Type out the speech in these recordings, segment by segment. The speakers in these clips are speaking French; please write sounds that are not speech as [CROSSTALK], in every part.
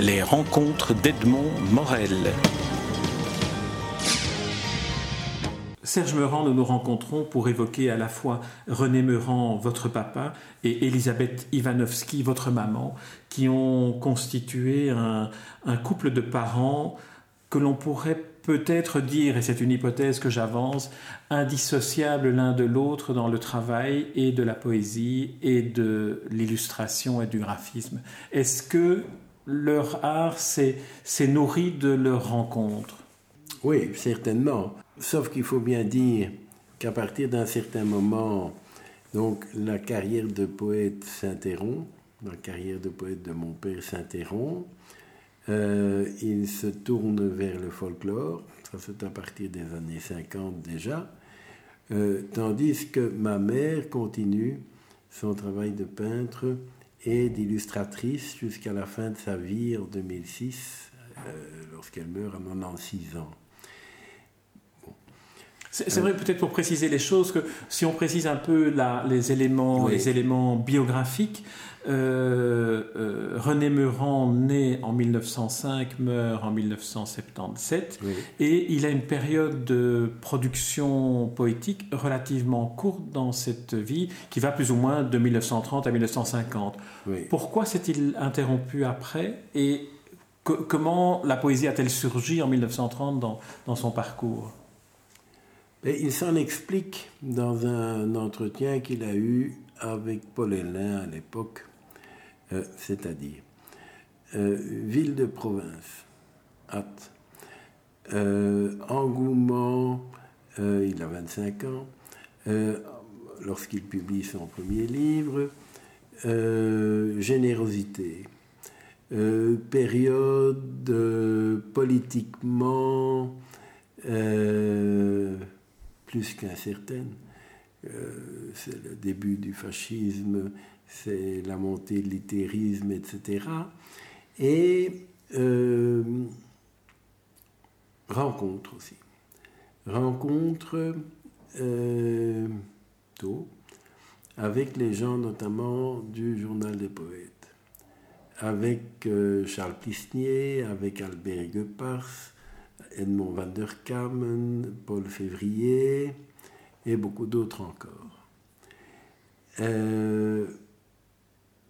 Les rencontres d'Edmond Morel. Serge Meurant, nous nous rencontrons pour évoquer à la fois René Meurant, votre papa, et Elisabeth Ivanovski, votre maman, qui ont constitué un, un couple de parents que l'on pourrait peut-être dire, et c'est une hypothèse que j'avance, indissociables l'un de l'autre dans le travail et de la poésie et de l'illustration et du graphisme. Est-ce que leur art s'est nourri de leur rencontre Oui, certainement. Sauf qu'il faut bien dire qu'à partir d'un certain moment, donc la carrière de poète s'interrompt, la carrière de poète de mon père s'interrompt, euh, il se tourne vers le folklore, ça c'est à partir des années 50 déjà, euh, tandis que ma mère continue son travail de peintre et d'illustratrice jusqu'à la fin de sa vie en 2006, euh, lorsqu'elle meurt à 96 ans. C'est vrai, peut-être pour préciser les choses, que si on précise un peu les, éléments, les éléments biographiques, euh, euh, René Meurant, né en 1905, meurt en 1977, et il a une période de production poétique relativement courte dans cette vie, qui va plus ou moins de 1930 à 1950. Pourquoi s'est-il interrompu après et comment la poésie a-t-elle surgi en 1930 dans, dans son parcours? Il s'en explique dans un entretien qu'il a eu avec Paul Hélin à l'époque, euh, c'est-à-dire euh, ville de province, hâte, euh, engouement, il a 25 ans, lorsqu'il publie son premier livre, générosité, période politiquement plus qu'incertaine. Euh, c'est le début du fascisme, c'est la montée de l'ittérisme, etc. Et euh, rencontre aussi. Rencontre euh, tôt avec les gens notamment du journal des poètes, avec Charles Plisnier, avec Albert Guepars, Edmond van der Kamen, Paul Février et beaucoup d'autres encore. Euh,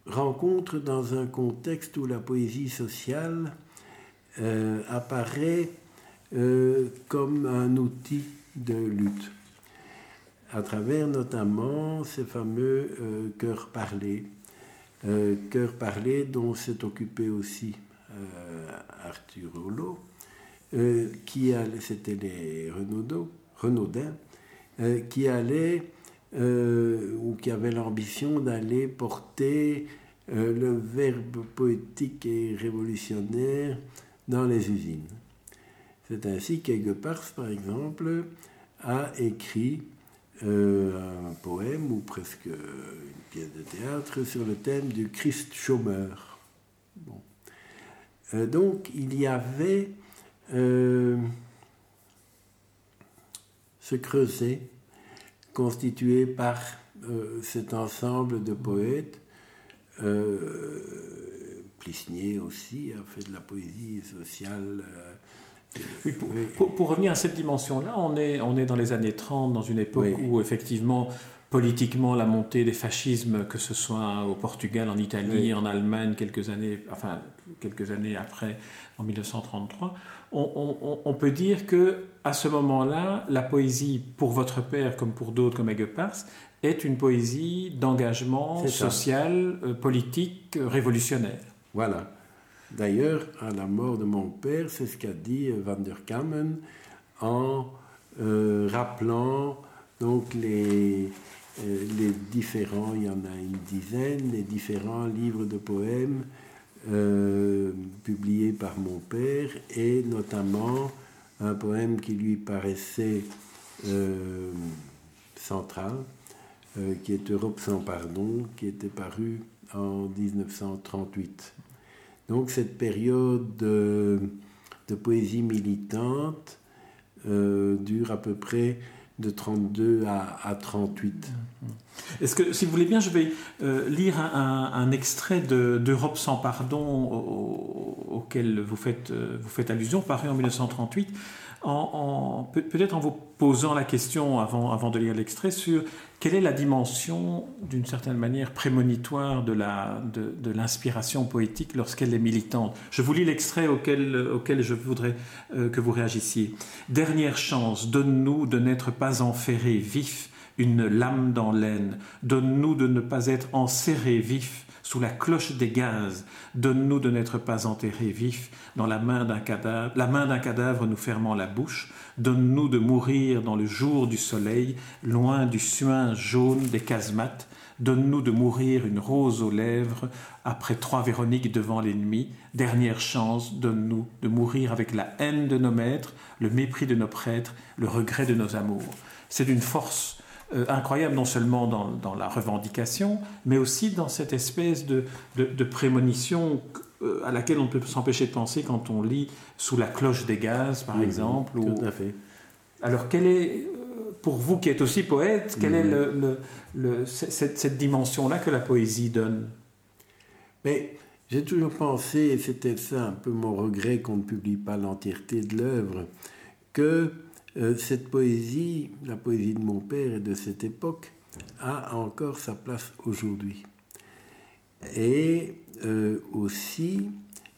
rencontre dans un contexte où la poésie sociale euh, apparaît euh, comme un outil de lutte, à travers notamment ces fameux chœurs parlés, chœurs parlés dont s'est occupé aussi Arthur Hulot euh, qui c'était les Renaudins, euh, qui allaient euh, ou qui avaient l'ambition d'aller porter le verbe poétique et révolutionnaire dans les usines. C'est ainsi qu'Aiguepars, par exemple, a écrit un poème ou presque une pièce de théâtre sur le thème du Christ chômeur. donc il y avait euh, se creuser, constitué par euh, cet ensemble de poètes. Euh, Plisnier aussi a fait de la poésie sociale. pour, revenir à cette dimension-là, on est, on est dans les années 30, dans une époque où effectivement politiquement la montée des fascismes, que ce soit au Portugal, en Italie, en Allemagne, quelques années, enfin, quelques années après, en 1933, on, peut dire que à ce moment-là, la poésie, pour votre père comme pour d'autres comme Pars, est une poésie d'engagement social, euh, politique, euh, révolutionnaire. Voilà. D'ailleurs, à la mort de mon père, c'est ce qu'a dit euh, Van der Kamen en rappelant donc les, les différents, il y en a une dizaine, les différents livres de poèmes euh, publié par mon père, et notamment un poème qui lui paraissait euh, central, euh, qui est Europe sans pardon, qui était paru en 1938. Donc cette période de, poésie militante dure à peu près de 32 à, à 38. Est-ce que, si vous voulez bien, je vais euh, lire un, extrait d'Europe sans pardon auquel vous faites, euh, vous faites allusion, paru en 1938 peut-être en vous posant la question avant, avant de lire l'extrait sur quelle est la dimension, d'une certaine manière, prémonitoire de, la, de, l'inspiration poétique lorsqu'elle est militante. Je vous lis l'extrait auquel, auquel je voudrais euh, que vous réagissiez. Dernière chance, donne-nous de n'être pas enferré vif, une lame dans l'aine. Donne-nous de ne pas être enserré vif sous la cloche des gaz. Donne-nous de n'être pas enterrés vifs dans la main d'un cadavre, la main d'un cadavre nous fermant la bouche. Donne-nous de mourir dans le jour du soleil, loin du suin jaune des casemates. Donne-nous de mourir une rose aux lèvres, après trois Véroniques devant l'ennemi. Dernière chance, donne-nous de mourir avec la haine de nos maîtres, le mépris de nos prêtres, le regret de nos amours. C'est d'une force euh, incroyable non seulement dans, la revendication, mais aussi dans cette espèce de, prémonition euh, à laquelle on peut s'empêcher de penser quand on lit Sous la cloche des gaz, par exemple. Tout à fait. Alors, quelle est, euh, pour vous qui êtes aussi poète, quelle est le, cette, dimension-là que la poésie donne? Mais j'ai toujours pensé, et c'était ça un peu mon regret qu'on ne publie pas l'entièreté de l'œuvre, que euh, cette poésie, la poésie de mon père et de cette époque, a encore sa place aujourd'hui. Et euh, aussi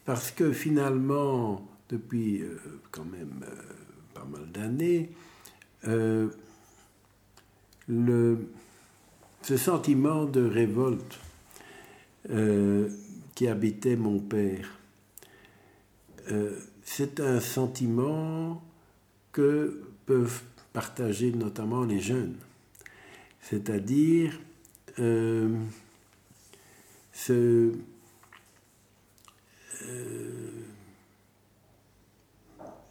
parce que finalement, depuis euh, quand même pas mal d'années, ce sentiment de révolte qui habitait mon père, c'est un sentiment que peuvent partager notamment les jeunes. C'est-à-dire euh, euh,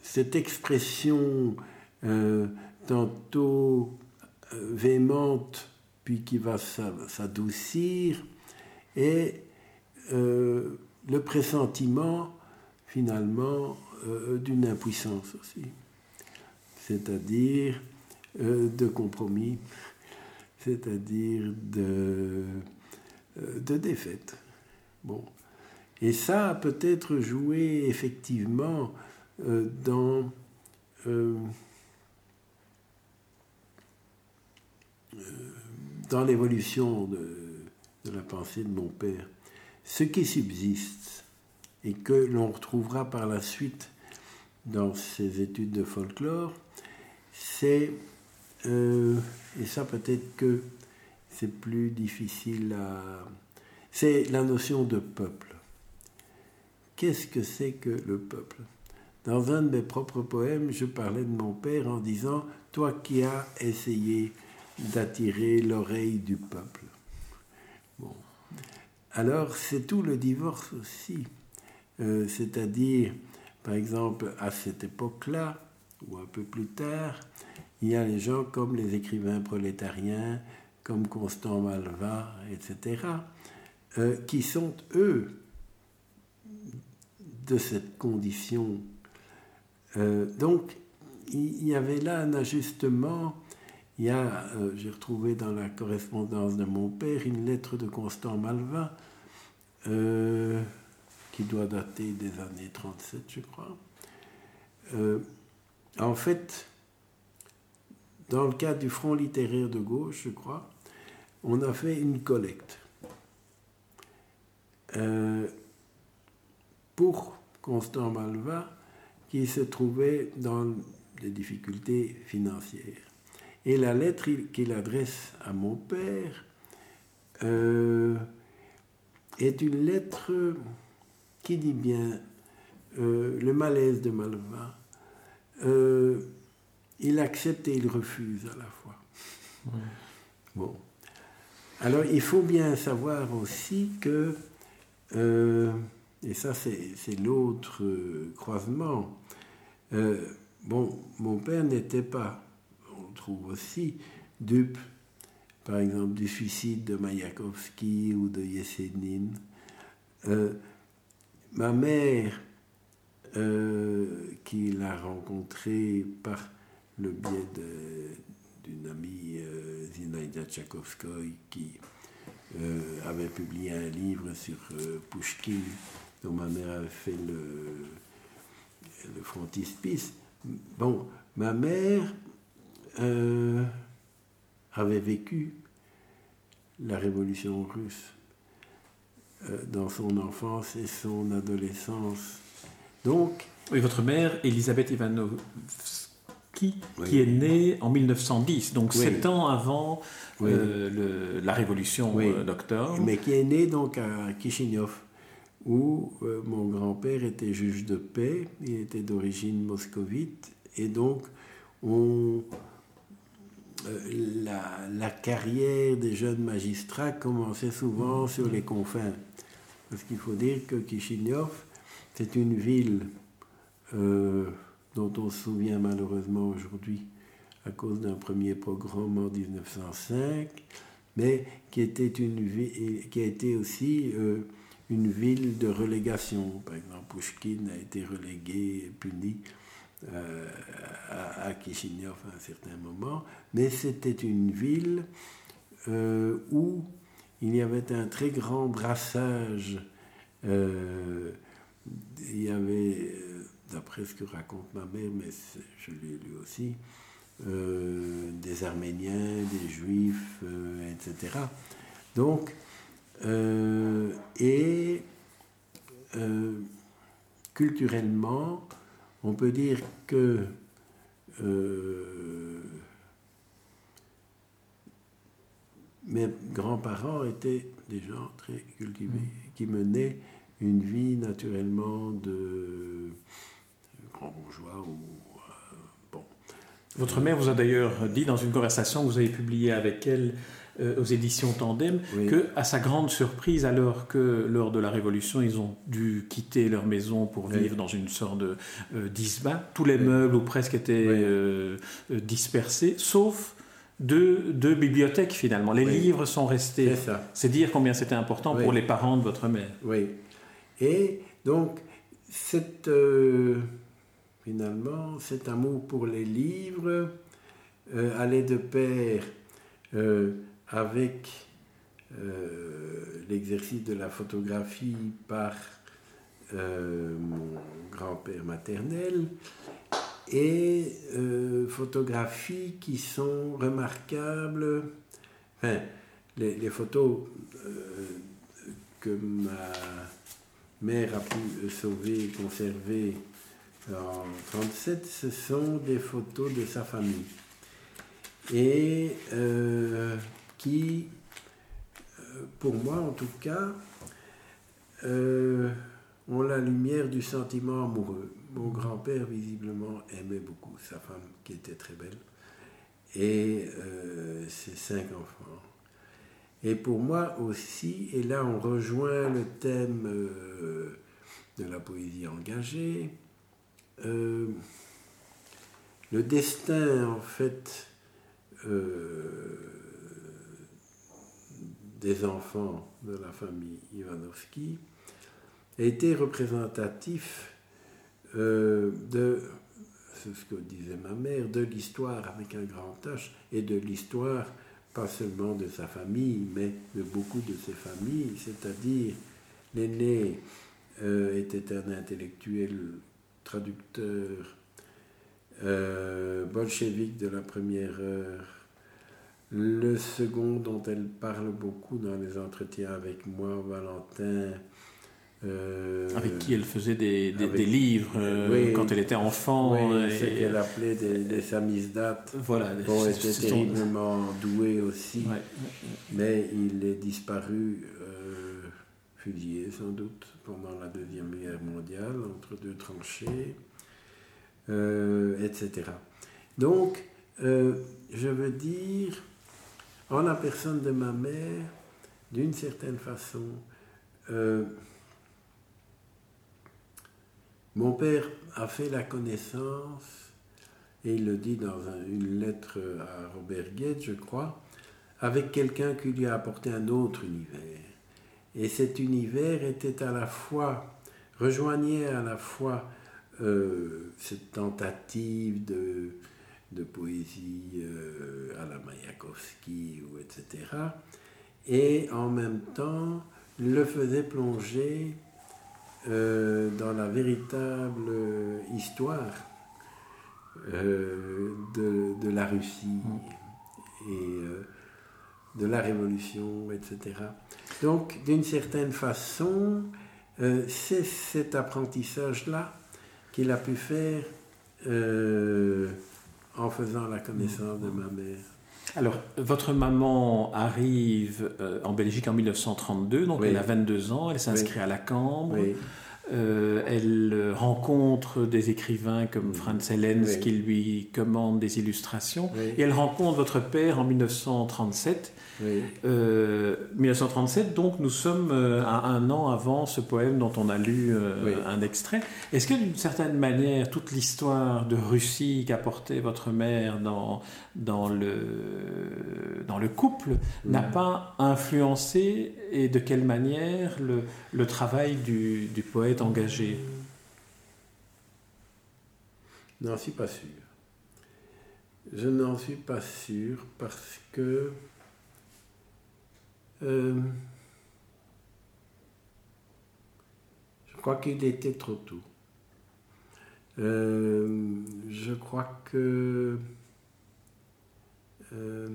cette expression euh, tantôt véhémente puis qui va s'adoucir et le pressentiment finalement d'une impuissance aussi c'est-à-dire euh, de compromis, c'est-à-dire de, euh, de défaite. Bon. Et ça a peut-être joué effectivement euh, dans l'évolution de, la pensée de mon père. Ce qui subsiste et que l'on retrouvera par la suite dans ses études de folklore, c'est, euh, et ça peut-être que c'est plus difficile à... C'est la notion de peuple. Qu'est-ce que c'est que le peuple? Dans un de mes propres poèmes, je parlais de mon père en disant, toi qui as essayé d'attirer l'oreille du peuple. Bon. Alors c'est tout le divorce aussi. Euh, c'est-à-dire, par exemple, à cette époque-là, ou un peu plus tard, il y a les gens comme les écrivains prolétariens, comme Constant Malva, etc., euh, qui sont, eux, de cette condition. Euh, donc, il y avait là un ajustement. Il y a, euh, j'ai retrouvé dans la correspondance de mon père une lettre de Constant Malva, qui doit dater des années 37, je crois en fait, dans le cadre du Front littéraire de gauche, je crois, on a fait une collecte euh, pour Constant Malva qui se trouvait dans des difficultés financières. Et la lettre qu'il adresse à mon père euh, est une lettre qui dit bien euh, le malaise de Malva euh, il accepte et il refuse à la fois. Bon. Alors il faut bien savoir aussi que, euh, et ça c'est l'autre croisement, euh, bon, mon père n'était pas, on trouve aussi, dupe, par exemple, du suicide de Mayakovsky ou de Yesenin. ma mère euh, qu'il a rencontré par le biais d'une amie, euh, Zinaida Tchakovskoy, qui avait publié un livre sur Pushkin, dont ma mère avait fait le, le frontispice. Bon, ma mère avait vécu la révolution russe dans son enfance et son adolescence. Donc, oui, votre mère, Elisabeth Ivanovski, qui est née en 1910, donc sept ans avant euh, la révolution euh, d'octobre. Mais qui est née donc à Kishinev, où euh, mon grand-père était juge de paix, il était d'origine moscovite, et donc on, la, la, carrière des jeunes magistrats commençait souvent sur les confins. Parce qu'il faut dire que Kishinev, c'est une ville euh, dont on se souvient malheureusement aujourd'hui à cause d'un premier pogrom en 1905, mais qui, était a été aussi euh, une ville de relégation. Par exemple, Pushkin a été relégué, puni euh, à, à, Kishinev à un certain moment, mais c'était une ville où il y avait un très grand brassage. Il y avait d'après ce que raconte ma mère, mais je l'ai lu aussi, euh, des Arméniens, des Juifs, euh, etc. Donc, euh, et culturellement, on peut dire que mes grands-parents étaient des gens très cultivés, mmh. qui menaient une vie naturellement de bourgeois ou euh, bon. Votre mère vous a d'ailleurs dit dans une conversation que vous avez publiée avec elle euh, aux éditions Tandem que, à sa grande surprise, alors que lors de la Révolution, ils ont dû quitter leur maison pour vivre dans une sorte de euh, d'isba, tous les meubles ou presque étaient dispersés, sauf deux, deux, bibliothèques finalement. Les livres sont restés. C'est dire combien c'était important pour les parents de votre mère. Oui. Et donc, cette finalement, cet amour pour les livres euh, allait de pair euh, avec euh, l'exercice de la photographie par mon grand-père maternel et photographies qui sont remarquables. Enfin, les, les photos que ma mère a pu sauver et conserver en 37, ce sont des photos de sa famille. Et euh, qui, euh, pour moi en tout cas, euh, ont la lumière du sentiment amoureux. Mon grand-père, visiblement, aimait beaucoup sa femme, qui était très belle, et ses cinq enfants. Et pour moi aussi, et là on rejoint le thème de la poésie engagée, euh, le destin, en fait, euh, des enfants de la famille Ivanovski été représentatif euh, de, c'est ce que disait ma mère, de l'histoire avec un grand H et de l'histoire pas seulement de sa famille, mais de beaucoup de ses familles, c'est-à-dire l'aîné était un intellectuel traducteur euh, bolchevique de la première heure. Le second dont elle parle beaucoup dans les entretiens avec moi, Valentin. Euh, avec qui elle faisait des, des, livres euh, quand elle était enfant. Oui, ce qu'elle appelait des, des samizdat. Voilà. Bon, elle était terriblement doué aussi. Mais il est disparu, fusillé sans doute pendant la Deuxième Guerre mondiale, entre deux tranchées, euh, etc. Donc, euh, je veux dire, en la personne de ma mère, d'une certaine façon, euh, mon père a fait la connaissance, et il le dit dans une lettre à Robert Guette, je crois, avec quelqu'un qui lui a apporté un autre univers. Et cet univers était à la fois, rejoignait à la fois euh, cette tentative de, poésie à la Mayakovsky, ou etc. Et en même temps, le faisait plonger dans la véritable histoire de, de, la Russie mm. et de la Révolution, etc. Donc, d'une certaine façon, euh, c'est cet apprentissage-là qu'il a pu faire euh, en faisant la connaissance de ma mère. Alors, votre maman arrive euh, en Belgique en 1932, donc elle a 22 ans, elle s'inscrit à la Cambre. Elle rencontre des écrivains comme Franz Hellens qui lui commandent des illustrations. Et elle rencontre votre père en 1937 1937, euh, donc nous sommes euh, à un an avant ce poème dont on a lu euh, un extrait. Est-ce que d'une certaine manière, toute l'histoire de Russie qu'apportait votre mère dans, dans, le, dans le couple n'a pas influencé et de quelle manière le, le travail du, du poète engagé N'en suis pas sûr. Je n'en suis pas sûr parce que euh, je crois qu'il était trop tôt. Euh, je crois que euh,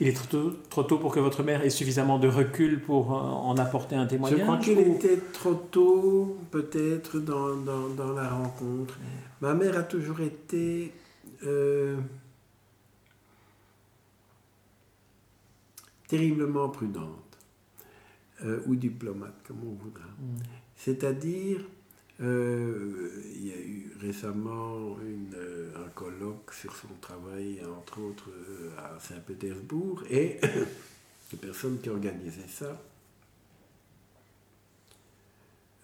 il est trop tôt, trop tôt, pour que votre mère ait suffisamment de recul pour en apporter un témoignage Je crois qu'il était trop tôt, peut-être, dans, dans, dans, la rencontre. Ma mère a toujours été terriblement prudente, euh, ou diplomate, comme on voudra. Mm. C'est-à-dire, euh, il y a eu récemment euh, un colloque sur son travail, entre autres à Saint-Pétersbourg, et [COUGHS] les personnes qui organisaient ça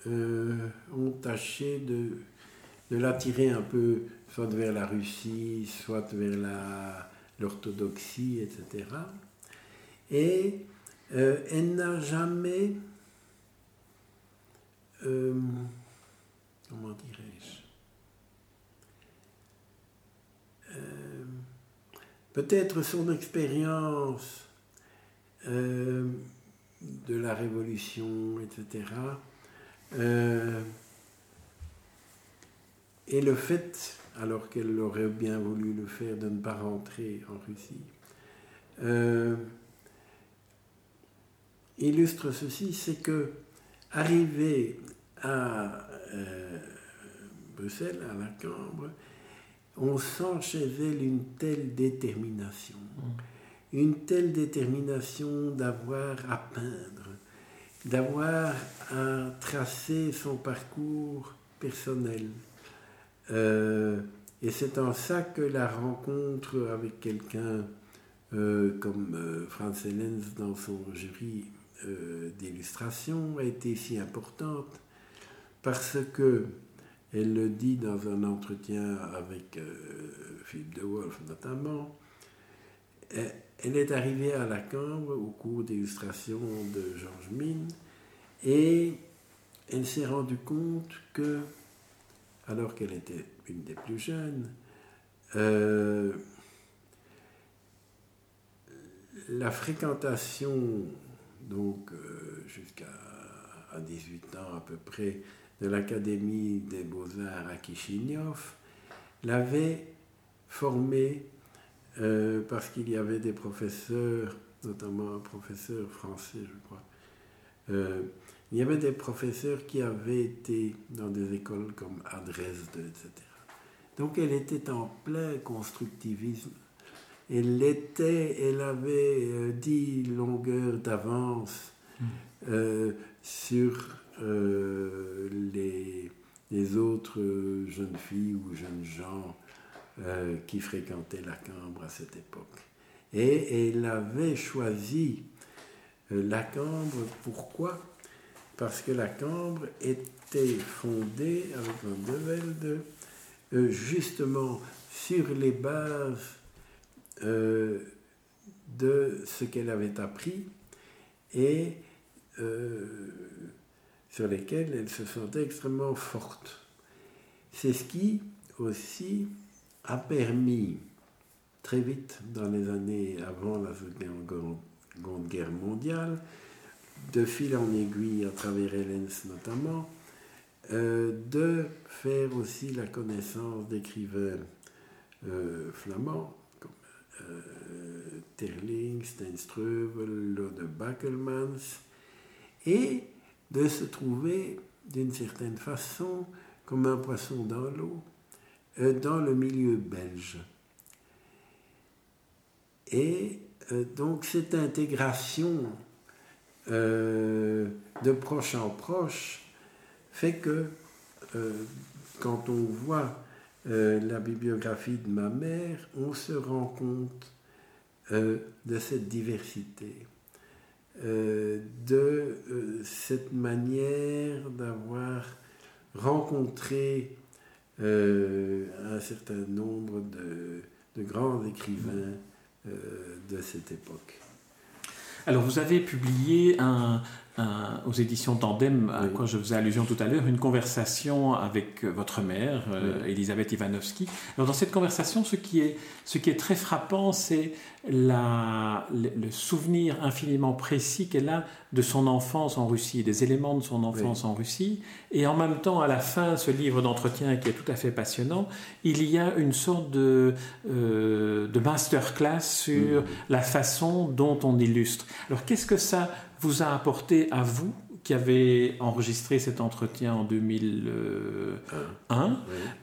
ont tâché de, de l'attirer un peu soit vers la Russie, soit vers l'orthodoxie, etc. Et euh, elle n'a jamais, euh, comment dirais-je, euh, peut-être son expérience de la Révolution, etc., et le fait, alors qu'elle aurait bien voulu le faire, de ne pas rentrer en Russie, illustre ceci, c'est que arrivé à euh, Bruxelles, à la Cambre, on sent chez elle une telle détermination, mm. une telle détermination d'avoir à peindre, d'avoir à tracer son parcours personnel. Euh, et c'est en ça que la rencontre avec quelqu'un euh, comme Franz Hellens dans son jury d'illustration a été si importante parce que, elle le dit dans un entretien avec euh, Philippe de Wolf notamment, elle est arrivée à la Cambre au cours d'illustration de Georges Mine et elle s'est rendue compte que, alors qu'elle était une des plus jeunes, euh, la fréquentation donc euh, jusqu'à 18 ans à peu près, de l'Académie des beaux-arts à Kishinev, l'avait formé euh, parce qu'il y avait des professeurs, notamment un professeur français, je crois. Euh, il y avait des professeurs qui avaient été dans des écoles comme à Dresde, etc. Donc elle était en plein constructivisme elle était, elle avait 10 euh, longueurs d'avance mm. euh, sur euh, les, autres jeunes filles ou jeunes gens qui fréquentaient la Cambre à cette époque. Et elle avait choisi la Cambre, pourquoi? Parce que la Cambre était fondée avec level de, justement sur les bases euh, de ce qu'elle avait appris et euh, sur lesquels elle se sentait extrêmement forte. C'est ce qui aussi a permis très vite dans les années avant la Seconde Guerre mondiale, de fil en aiguille à travers Hélène notamment, euh, de faire aussi la connaissance d'écrivains euh, flamands comme euh, Terling, Steinströvel, Lode Bakelmans, et de se trouver d'une certaine façon comme un poisson dans l'eau dans le milieu belge. Et donc cette intégration de proche en proche fait que euh, quand on voit euh, la bibliographie de ma mère, on se rend compte euh, de cette diversité, de cette manière d'avoir rencontré un certain nombre de, de grands écrivains de cette époque. Alors vous avez publié un, aux éditions Tandem, à quoi je faisais allusion tout à l'heure, une conversation avec euh, votre mère, euh, Elisabeth Ivanovski. Alors dans cette conversation, ce qui est, ce qui est très frappant, c'est la, le, souvenir infiniment précis qu'elle a de son enfance en Russie, des éléments de son enfance en Russie. Et en même temps, à la fin, ce livre d'entretien qui est tout à fait passionnant, il y a une sorte de, euh, de masterclass sur la façon dont on illustre. Alors qu'est-ce que ça vous a apporté à vous qui avez enregistré cet entretien en 2001.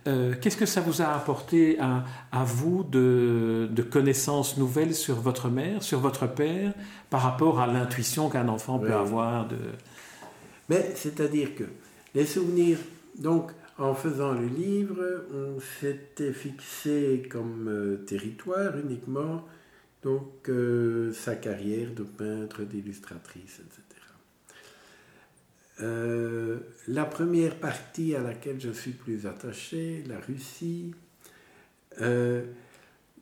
Euh, qu'est-ce que ça vous a apporté à, à vous de, de, connaissances nouvelles sur votre mère, sur votre père, par rapport à l'intuition qu'un enfant peut avoir de... Mais c'est-à-dire que les souvenirs, donc en faisant le livre, on s'était fixé comme euh, territoire uniquement donc euh, sa carrière de peintre, d'illustratrice, etc. Euh, la première partie à laquelle je suis plus attaché, la Russie, euh,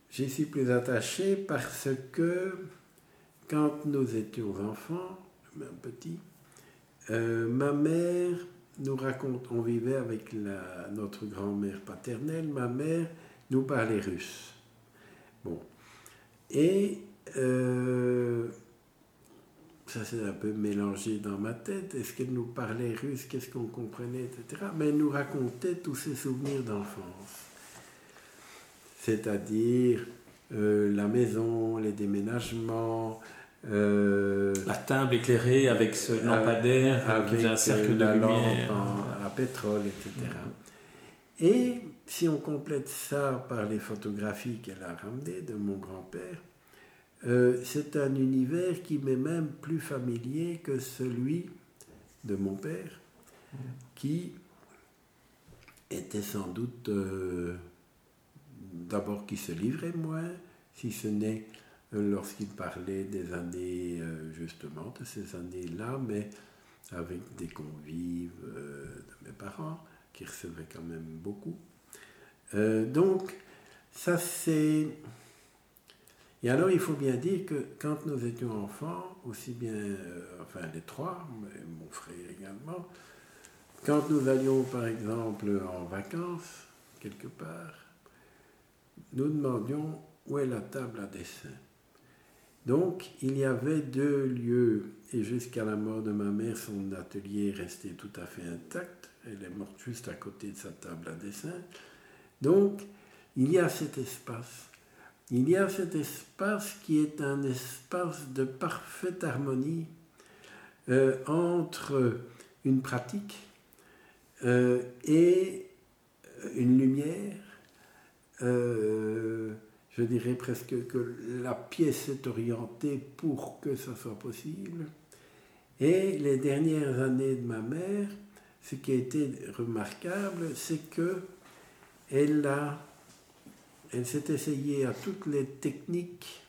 j'y suis plus attaché parce que quand nous étions enfants, même petits, ma mère nous raconte, on vivait avec notre grand-mère paternelle, ma mère nous parlait russe. Bon, et euh, ça s'est un peu mélangé dans ma tête. Est-ce qu'elle nous parlait russe? Qu'est-ce qu'on comprenait, etc. Mais elle nous racontait tous ses souvenirs d'enfance. C'est-à-dire euh, la maison, les déménagements. Euh, la table éclairée avec ce lampadaire avec un cercle de lumière. à pétrole, etc. Et si on complète ça par les photographies qu'elle a ramenées de mon grand-père, euh, c'est un univers qui m'est même plus familier que celui de mon père, qui était sans doute euh, d'abord qui se livrait moins, si ce n'est euh, lorsqu'il parlait des années, justement, de ces années-là, mais avec des convives de mes parents, qui recevaient quand même beaucoup. Euh, donc, ça c'est... Et alors, il faut bien dire que quand nous étions enfants, aussi bien, euh, enfin les trois, mais mon frère également, quand nous allions par exemple en vacances, quelque part, nous demandions où est la table à dessin. Donc, il y avait deux lieux, et jusqu'à la mort de ma mère, son atelier restait tout à fait intact. Elle est morte juste à côté de sa table à dessin. Donc, il y a cet espace. Il y a cet espace qui est un espace de parfaite harmonie euh, entre une pratique euh, et une lumière. Euh, je dirais presque que la pièce est orientée pour que ça soit possible. Et les dernières années de ma mère, ce qui a été remarquable, c'est que elle, elle s'est essayée à toutes les techniques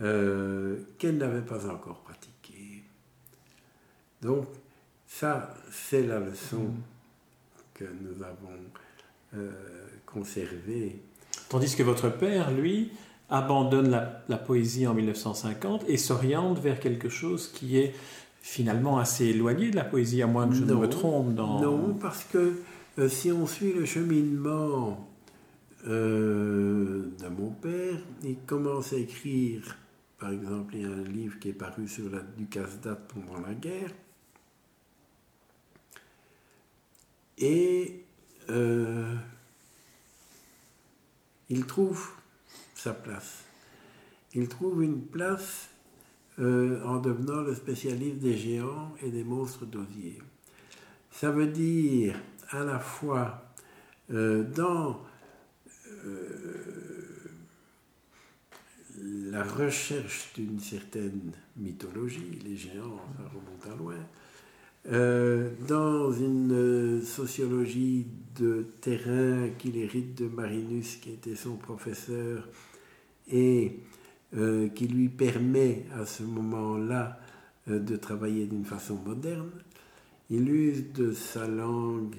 euh, qu'elle n'avait pas encore pratiquées. Donc, ça, c'est la leçon mm. que nous avons euh, conservée. Tandis que votre père, lui, abandonne la, poésie en 1950 et s'oriente vers quelque chose qui est finalement assez éloigné de la poésie, à moins que je ne me trompe. Dans... Non, parce que euh, si on suit le cheminement euh, de mon père, il commence à écrire, par exemple, il y a un livre qui est paru sur la Ducasdate pendant la guerre, et euh, il trouve sa place. Il trouve une place en devenant le spécialiste des géants et des monstres d'osier. Ça veut dire à la fois euh, dans euh, la recherche d'une certaine mythologie, les géants, ça remonte à loin, euh, dans une sociologie de terrain qu'il hérite de Marinus, qui était son professeur, et qui lui permet à ce moment-là de travailler d'une façon moderne. Il use de sa langue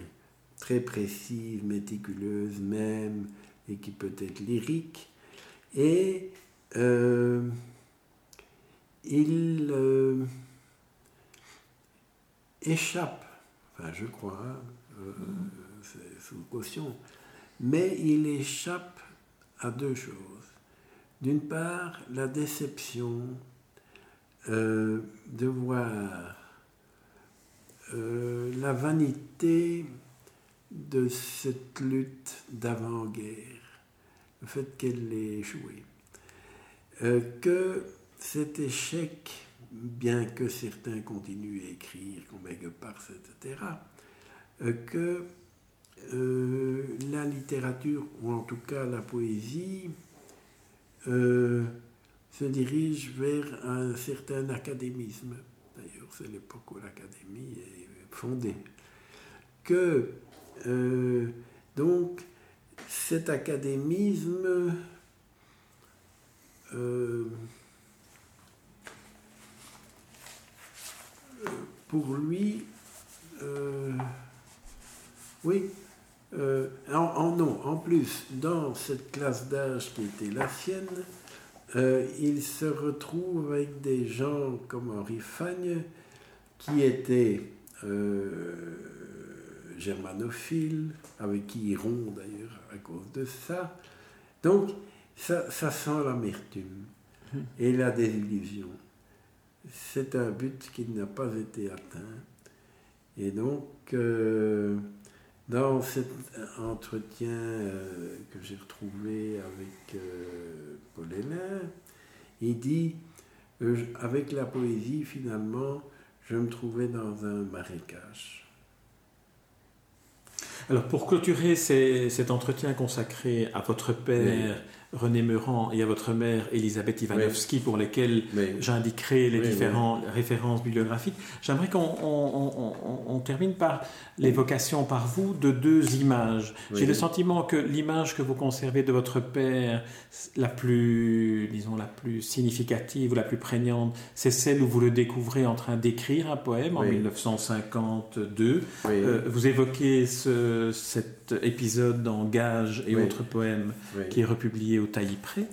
très précise, méticuleuse même, et qui peut être lyrique. Et euh, il euh, échappe, enfin je crois, hein, euh, c'est sous caution, mais il échappe à deux choses. D'une part, la déception de voir la vanité de cette lutte d'avant-guerre, le fait qu'elle ait échoué, euh, que cet échec, bien que certains continuent à écrire qu'on Parse, etc., euh, que euh, la littérature, ou en tout cas la poésie, se dirige vers un certain académisme. D'ailleurs, c'est l'époque où l'académie est fondée. Que euh, donc, cet académisme euh, pour lui, euh, oui, en, non, en plus, dans cette classe d'âge qui était la sienne, il se retrouve avec des gens comme Henri Fagne, qui étaient germanophile, avec qui ils rompt d'ailleurs à cause de ça. Donc, ça, sent l'amertume et la désillusion. C'est un but qui n'a pas été atteint. Et donc, euh, dans cet entretien euh, que j'ai retrouvé avec euh, Paul Hénin, il dit, avec la poésie, finalement, je me trouvais dans un marécage. Alors pour clôturer cet entretien consacré à votre père, René Meurant et à votre mère Elisabeth Ivanovski pour lesquels j'indiquerai les différentes références bibliographiques. J'aimerais qu'on termine par l'évocation par vous de deux images. J'ai le sentiment que l'image que vous conservez de votre père, la plus, disons, la plus significative ou la plus prégnante, c'est celle où vous le découvrez en train d'écrire un poème en 1952. Euh, vous évoquez ce, cet épisode dans Gage et autres poèmes qui est republié au taillis près.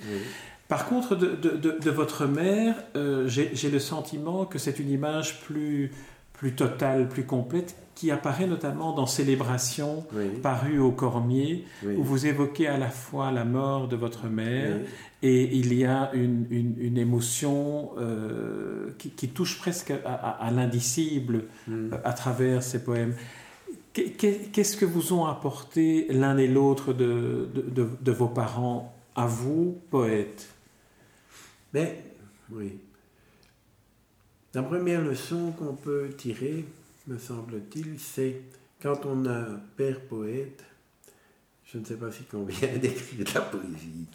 Par contre, de, votre mère, euh, j'ai le sentiment que c'est une image plus, plus totale, plus complète, qui apparaît notamment dans Célébration, paru au Cormier, où vous évoquez à la fois la mort de votre mère et il y a une, une, émotion euh, qui, touche presque à, l'indicible mm. euh, à travers ces poèmes. Qu'est-ce que vous ont apporté l'un et l'autre de, de, vos parents à vous, poète Mais, oui. La première leçon qu'on peut tirer, me semble-t-il, c'est quand on a un père poète, je ne sais pas si convient [LAUGHS] d'écrire de la poésie.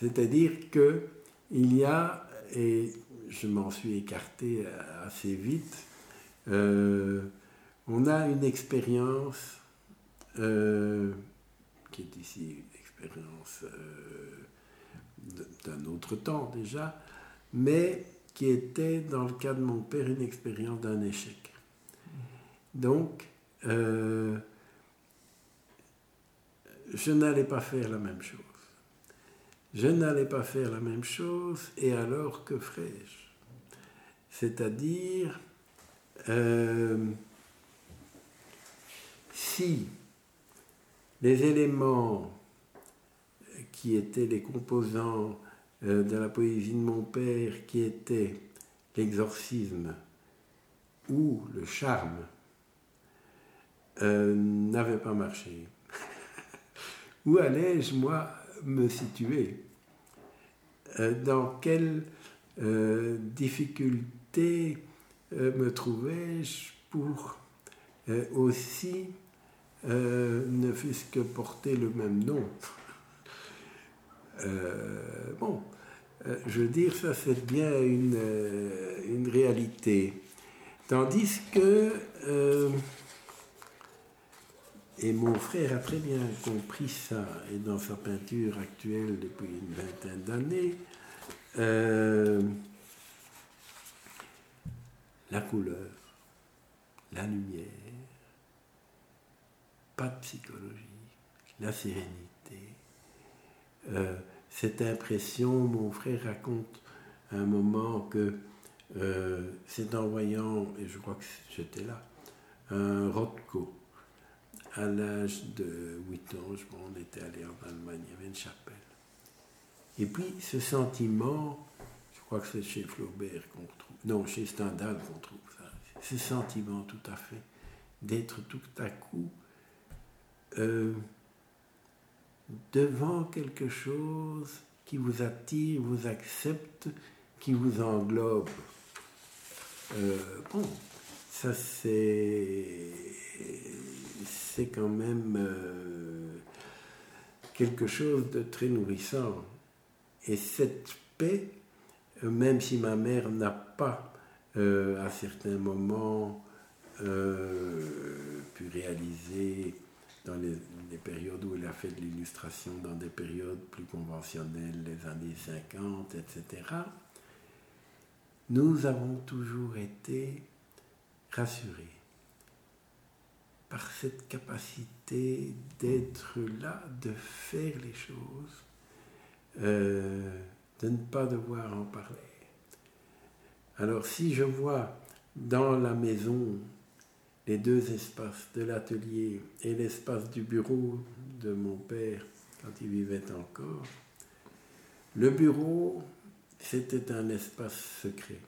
C'est-à-dire que il y a, et je m'en suis écarté assez vite, euh, on a une expérience euh, qui est ici euh, d'un autre temps déjà, mais qui était dans le cas de mon père une expérience d'un échec. Donc, euh, je n'allais pas faire la même chose. Je n'allais pas faire la même chose, et alors que ferais-je? C'est-à-dire, si les éléments qui étaient les composants euh, de la poésie de mon père, qui étaient l'exorcisme ou le charme, euh, n'avaient pas marché. [LAUGHS] Où allais-je, moi, me situer? Euh, Dans quelle difficulté me trouvais-je pour aussi, ne fût-ce que porter le même nom? euh, bon, euh, je veux dire, ça c'est bien une, euh, réalité. Tandis que, et mon frère a très bien compris ça, et dans sa peinture actuelle depuis une vingtaine d'années, la couleur, la lumière, pas de psychologie, la sérénité euh, cette impression, mon frère raconte un moment que euh, c'est en voyant, et je crois que j'étais là, un Rothko à l'âge de 8 ans, je, on était allé en Allemagne, il y avait une chapelle. Et puis ce sentiment, je crois que c'est chez Flaubert qu'on retrouve, non, chez Stendhal qu'on trouve ça, ce sentiment tout à fait d'être tout à coup euh, devant quelque chose qui vous attire, vous accepte, qui vous englobe. Euh, bon, ça c'est c'est quand même euh, quelque chose de très nourrissant. Et cette paix, euh, même si ma mère n'a pas à certains moments pu réaliser dans les, périodes où il a fait de l'illustration, dans des périodes plus conventionnelles, les années 50, etc., nous avons toujours été rassurés par cette capacité d'être là, de faire les choses, euh, de ne pas devoir en parler. Alors si je vois dans la maison les deux espaces de l'atelier et l'espace du bureau de mon père quand il vivait encore. Le bureau, c'était un espace secret.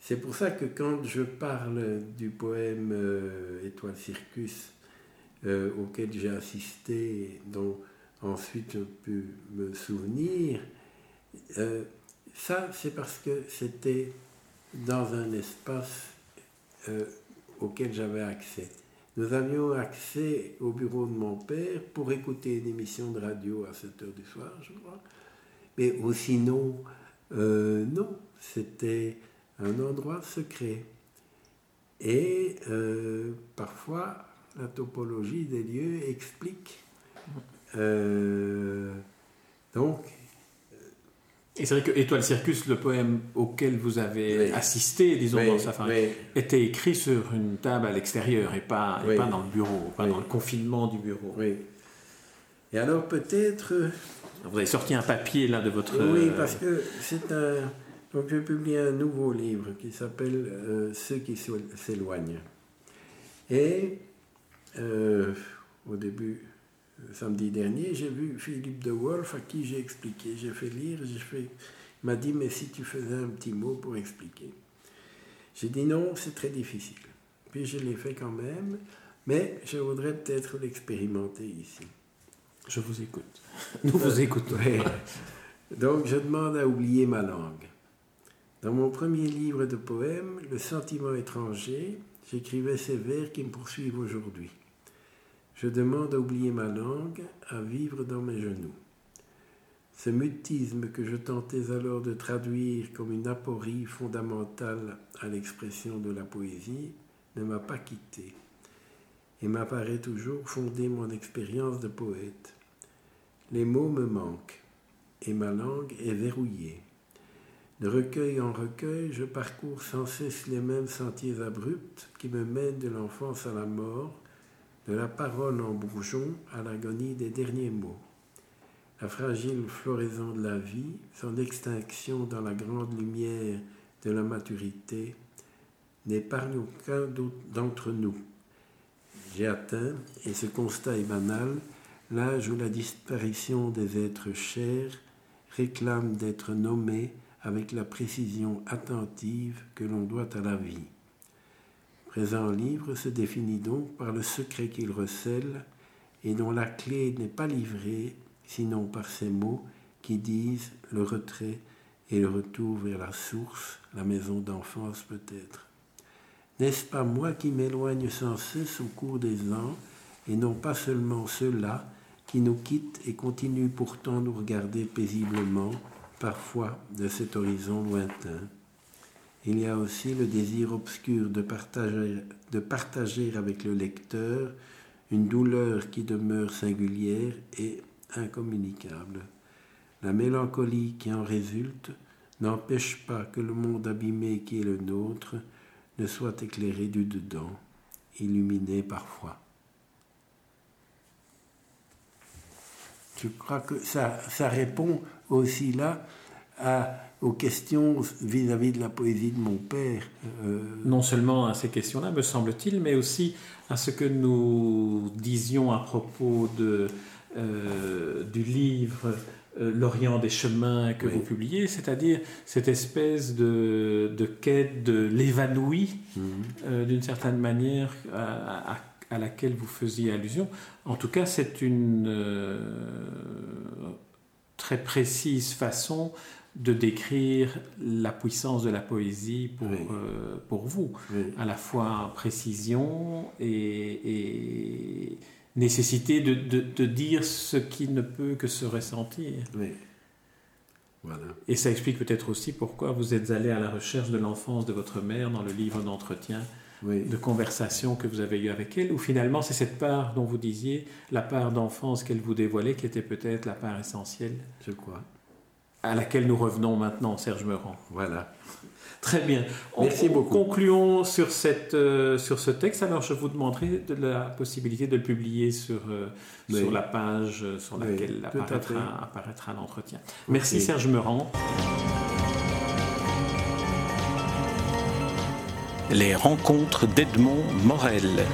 C'est pour ça que quand je parle du poème euh, Étoile Circus, euh, auquel j'ai assisté, dont ensuite je peux me souvenir, euh, ça c'est parce que c'était dans un espace auquel j'avais accès. Nous avions accès au bureau de mon père pour écouter une émission de radio à 7 heures du soir, je crois. Mais sinon, euh, non, c'était un endroit secret. Et euh, parfois, la topologie des lieux explique. Euh, donc, et c'est vrai que Étoile Circus, le poème auquel vous avez assisté, disons, dans sa fin, était écrit sur une table à l'extérieur et pas, pas dans le bureau, pas dans le confinement du bureau. Oui. Et alors peut-être. Vous avez sorti un papier là de votre. Oui, parce que c'est un. Donc j'ai publié un nouveau livre qui s'appelle euh, Ceux qui s'éloignent. Et euh, au début, samedi dernier, j'ai vu Philippe de Wolf à qui j'ai expliqué. J'ai fait lire, j'ai fait. Il m'a dit Mais si tu faisais un petit mot pour expliquer. J'ai dit non, c'est très difficile. Puis je l'ai fait quand même, mais je voudrais peut-être l'expérimenter ici. Je vous écoute. [LAUGHS] Nous vous écoutons. Donc je demande à oublier ma langue. Dans mon premier livre de poèmes, Le sentiment étranger, j'écrivais ces vers qui me poursuivent aujourd'hui. Je demande à oublier ma langue, à vivre dans mes genoux. Ce mutisme que je tentais alors de traduire comme une aporie fondamentale à l'expression de la poésie ne m'a pas quitté et m'apparaît toujours fonder mon expérience de poète. Les mots me manquent et ma langue est verrouillée. De recueil en recueil, je parcours sans cesse les mêmes sentiers abrupts qui me mènent de l'enfance à la mort de la parole en bourgeon à l'agonie des derniers mots. La fragile floraison de la vie, son extinction dans la grande lumière de la maturité, n'épargne aucun d'entre nous. j'ai atteint, et ce constat est banal, l'âge où la disparition des êtres chers réclame d'être nommé avec la précision attentive que l'on doit à la vie. Présent livre se définit donc par le secret qu'il recèle et dont la clé n'est pas livrée sinon par ces mots qui disent le retrait et le retour vers la source, la maison d'enfance peut-être. N'est-ce pas moi qui m'éloigne sans cesse au cours des ans, et non pas seulement ceux-là qui nous quittent et continuent pourtant nous regarder paisiblement, parfois de cet horizon lointain? Il y a aussi le désir obscur de partager, avec le lecteur une douleur qui demeure singulière et incommunicable. La mélancolie qui en résulte n'empêche pas que le monde abîmé qui est le nôtre ne soit éclairé du dedans, illuminé parfois. Je crois que ça répond aussi là à, aux questions vis-à-vis de la poésie de mon père. Euh, non seulement à ces questions-là, me semble-t-il, mais aussi à ce que nous disions à propos de, euh, du livre euh, L'Orient des chemins que vous publiez, c'est-à-dire cette espèce de, de quête de l'évanoui, mhm. d'une certaine manière, à, laquelle vous faisiez allusion. En tout cas, c'est une très précise façon de décrire la puissance de la poésie pour, pour vous. À la fois précision et, et nécessité de, de, dire ce qui ne peut que se ressentir. Oui. Voilà. Et ça explique peut-être aussi pourquoi vous êtes allé à la recherche de l'enfance de votre mère dans le livre d'entretien, de conversation que vous avez eu avec elle, ou finalement c'est cette part dont vous disiez, la part d'enfance qu'elle vous dévoilait, qui était peut-être la part essentielle. Je crois. À laquelle nous revenons maintenant, Serge Meurant. Voilà. Très bien. Merci beaucoup. Concluons sur, cette, euh, sur ce texte. Alors, je vous demanderai de la possibilité de le publier sur, euh, sur la page sur laquelle apparaîtra, apparaîtra l'entretien. Merci Serge Meurant. Les rencontres d'Edmond Morel.